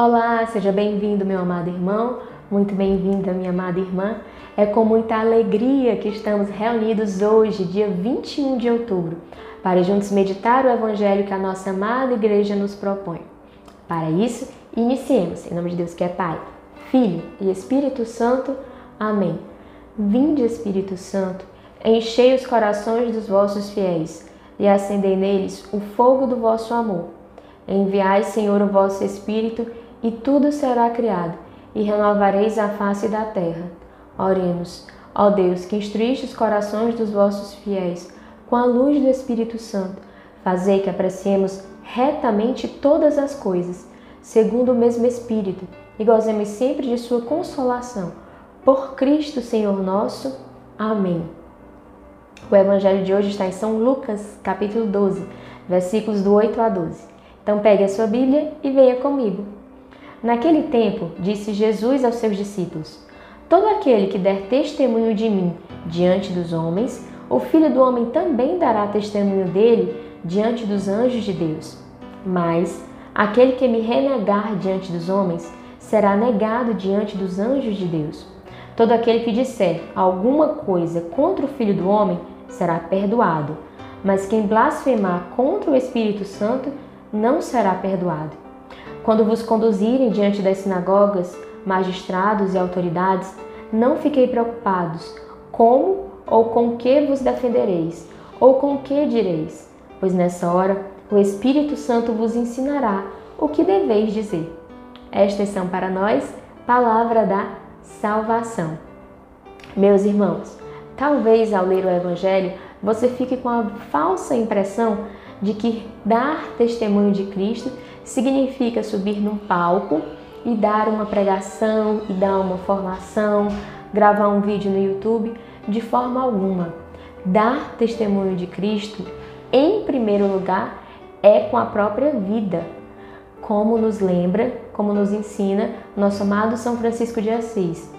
Olá, seja bem-vindo, meu amado irmão, muito bem-vinda, minha amada irmã. É com muita alegria que estamos reunidos hoje, dia 21 de outubro, para juntos meditar o evangelho que a nossa amada igreja nos propõe. Para isso, iniciemos, em nome de Deus que é Pai, Filho e Espírito Santo. Amém. Vinde, Espírito Santo, enchei os corações dos vossos fiéis e acendei neles o fogo do vosso amor. Enviai, Senhor, o vosso Espírito e tudo será criado, e renovareis a face da terra. Oremos, ó Deus, que instruíste os corações dos vossos fiéis com a luz do Espírito Santo, fazei que apreciemos retamente todas as coisas, segundo o mesmo Espírito, e gozemos sempre de sua consolação. Por Cristo, Senhor nosso. Amém. O evangelho de hoje está em São Lucas, capítulo 12, versículos do 8 a 12. Então pegue a sua Bíblia e venha comigo. Naquele tempo, disse Jesus aos seus discípulos: Todo aquele que der testemunho de mim diante dos homens, o Filho do Homem também dará testemunho dele diante dos anjos de Deus. Mas aquele que me renegar diante dos homens será negado diante dos anjos de Deus. Todo aquele que disser alguma coisa contra o Filho do Homem será perdoado, mas quem blasfemar contra o Espírito Santo não será perdoado. Quando vos conduzirem diante das sinagogas, magistrados e autoridades, não fiquei preocupados como ou com que vos defendereis, ou com que direis, pois nessa hora o Espírito Santo vos ensinará o que deveis dizer. Estas são para nós palavra da salvação. Meus irmãos, talvez ao ler o Evangelho você fique com a falsa impressão de que dar testemunho de Cristo significa subir num palco e dar uma pregação e dar uma formação, gravar um vídeo no YouTube, de forma alguma. Dar testemunho de Cristo, em primeiro lugar, é com a própria vida, como nos lembra, como nos ensina nosso amado São Francisco de Assis.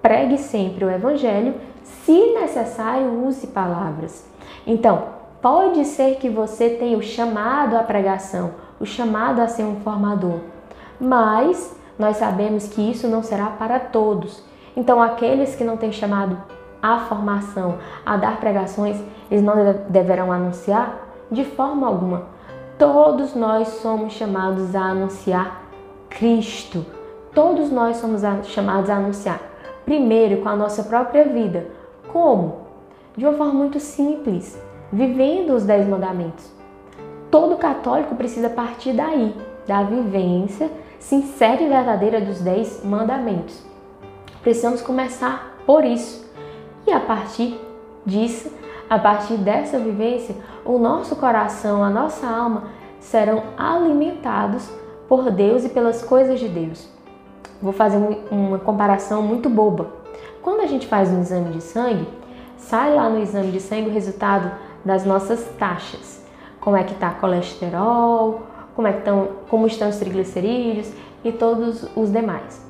Pregue sempre o Evangelho, se necessário, use palavras. Então, pode ser que você tenha o chamado à pregação, o chamado a ser um formador. Mas nós sabemos que isso não será para todos. Então, aqueles que não têm chamado à formação, a dar pregações, eles não deverão anunciar de forma alguma. Todos nós somos chamados a anunciar Cristo. Todos nós somos chamados a anunciar. Primeiro, com a nossa própria vida. Como? De uma forma muito simples, vivendo os Dez Mandamentos todo católico precisa partir daí, da vivência sincera e verdadeira dos dez mandamentos. Precisamos começar por isso. E a partir disso, a partir dessa vivência, o nosso coração, a nossa alma serão alimentados por Deus e pelas coisas de Deus. Vou fazer uma comparação muito boba. Quando a gente faz um exame de sangue, sai lá no exame de sangue o resultado das nossas taxas como é que está colesterol, como, é que estão, como estão os triglicerídeos e todos os demais.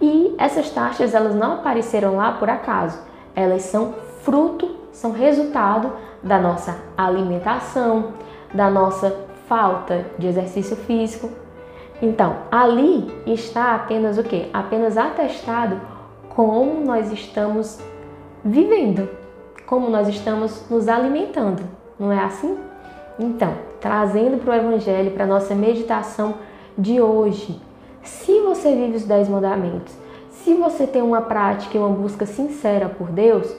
E essas taxas elas não apareceram lá por acaso, elas são fruto, são resultado da nossa alimentação, da nossa falta de exercício físico. Então, ali está apenas o que? Apenas atestado como nós estamos vivendo, como nós estamos nos alimentando, não é assim? Então, trazendo para o Evangelho, para a nossa meditação de hoje, se você vive os Dez Mandamentos, se você tem uma prática e uma busca sincera por Deus,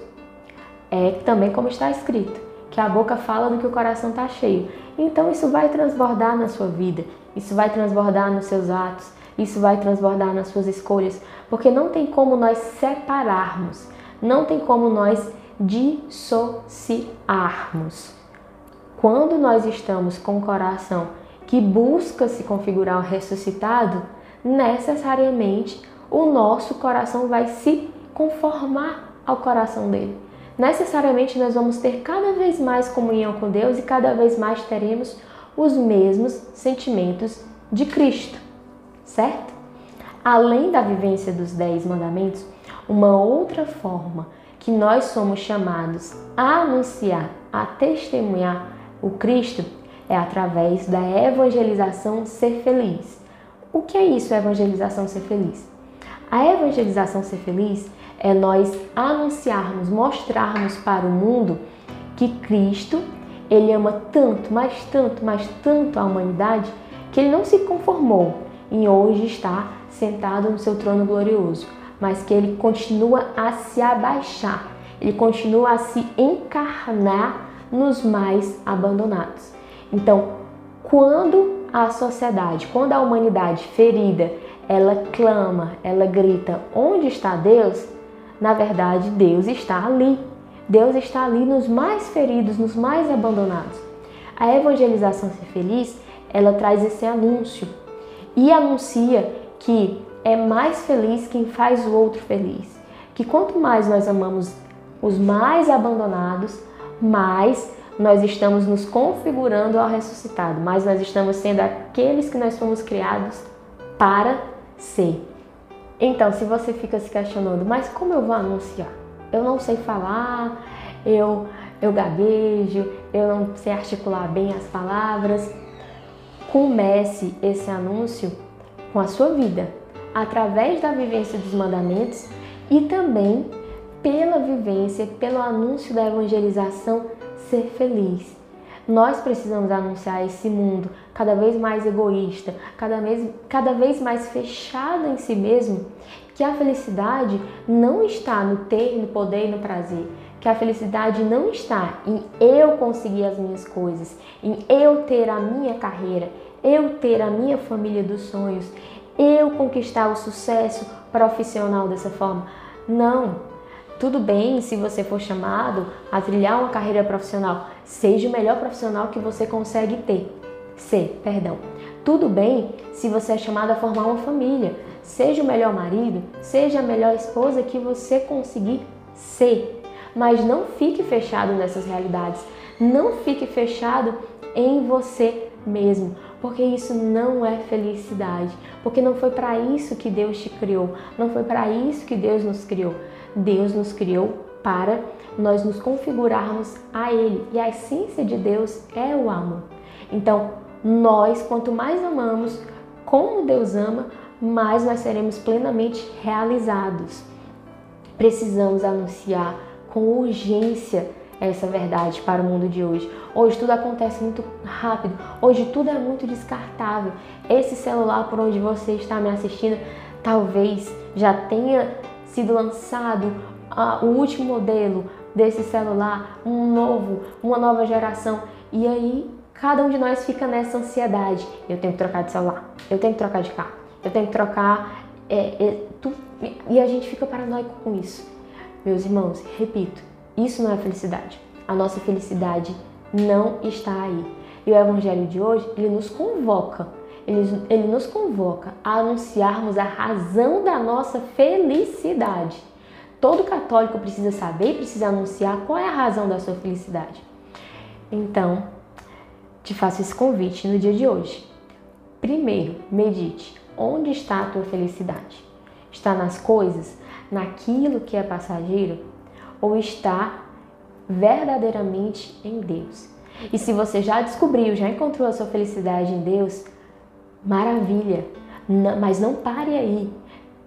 é também como está escrito, que a boca fala do que o coração está cheio. Então isso vai transbordar na sua vida, isso vai transbordar nos seus atos, isso vai transbordar nas suas escolhas, porque não tem como nós separarmos, não tem como nós dissociarmos. Quando nós estamos com o coração que busca se configurar o ressuscitado, necessariamente o nosso coração vai se conformar ao coração dele. Necessariamente nós vamos ter cada vez mais comunhão com Deus e cada vez mais teremos os mesmos sentimentos de Cristo, certo? Além da vivência dos Dez Mandamentos, uma outra forma que nós somos chamados a anunciar, a testemunhar o Cristo é através da evangelização ser feliz. o que é isso, evangelização ser feliz? A evangelização ser feliz é nós anunciarmos, mostrarmos para o mundo que Cristo, ele ama tanto, mas tanto, mas tanto a humanidade, que ele não se conformou em hoje estar sentado no seu trono glorioso, mas que ele continua a se abaixar, ele continua a se encarnar nos mais abandonados. Então, quando a sociedade, quando a humanidade ferida, ela clama, ela grita: onde está Deus? Na verdade, Deus está ali. Deus está ali nos mais feridos, nos mais abandonados. A evangelização ser feliz, ela traz esse anúncio e anuncia que é mais feliz quem faz o outro feliz. Que quanto mais nós amamos os mais abandonados, mais nós estamos nos configurando ao ressuscitado, mais nós estamos sendo aqueles que nós fomos criados para ser. Então, se você fica se questionando, mas como eu vou anunciar? Eu não sei falar, eu, eu gaguejo, eu não sei articular bem as palavras. Comece esse anúncio com a sua vida, através da vivência dos mandamentos e também pela vivência, pelo anúncio da evangelização, ser feliz. Nós precisamos anunciar esse mundo cada vez mais egoísta, cada vez, cada vez mais fechado em si mesmo, que a felicidade não está no ter, no poder e no prazer. Que a felicidade não está em eu conseguir as minhas coisas, em eu ter a minha carreira, eu ter a minha família dos sonhos, eu conquistar o sucesso profissional dessa forma. Não, tudo bem se você for chamado a trilhar uma carreira profissional, seja o melhor profissional que você consegue ter. Ser, perdão. Tudo bem se você é chamado a formar uma família, seja o melhor marido, seja a melhor esposa que você conseguir ser. Mas não fique fechado nessas realidades. Não fique fechado em você mesmo, porque isso não é felicidade, porque não foi para isso que Deus te criou, não foi para isso que Deus nos criou. Deus nos criou para nós nos configurarmos a Ele. E a essência de Deus é o amor. Então, nós, quanto mais amamos, como Deus ama, mais nós seremos plenamente realizados. Precisamos anunciar com urgência essa verdade para o mundo de hoje. Hoje tudo acontece muito rápido, hoje tudo é muito descartável. Esse celular por onde você está me assistindo talvez já tenha sido lançado uh, o último modelo desse celular, um novo, uma nova geração. E aí cada um de nós fica nessa ansiedade. Eu tenho que trocar de celular, eu tenho que trocar de carro, eu tenho que trocar. É, é, tu, e a gente fica paranoico com isso. Meus irmãos, repito, isso não é felicidade. A nossa felicidade não está aí. E o Evangelho de hoje, ele nos convoca ele, ele nos convoca a anunciarmos a razão da nossa felicidade. Todo católico precisa saber, precisa anunciar qual é a razão da sua felicidade. Então, te faço esse convite no dia de hoje. Primeiro, medite. Onde está a tua felicidade? Está nas coisas, naquilo que é passageiro? Ou está verdadeiramente em Deus? E se você já descobriu, já encontrou a sua felicidade em Deus, Maravilha! Mas não pare aí.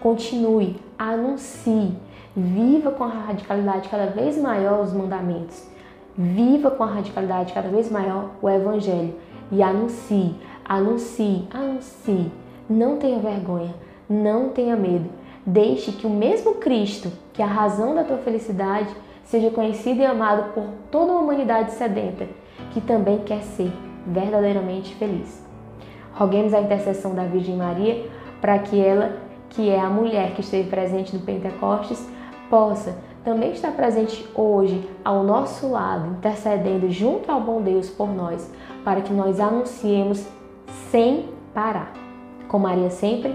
Continue, anuncie, viva com a radicalidade cada vez maior os mandamentos. Viva com a radicalidade cada vez maior o evangelho e anuncie, anuncie, anuncie. Não tenha vergonha, não tenha medo. Deixe que o mesmo Cristo, que é a razão da tua felicidade, seja conhecido e amado por toda a humanidade sedenta, que também quer ser verdadeiramente feliz. Roguemos a intercessão da Virgem Maria para que ela, que é a mulher que esteve presente no Pentecostes, possa também estar presente hoje ao nosso lado, intercedendo junto ao bom Deus por nós, para que nós anunciemos sem parar. Com Maria sempre,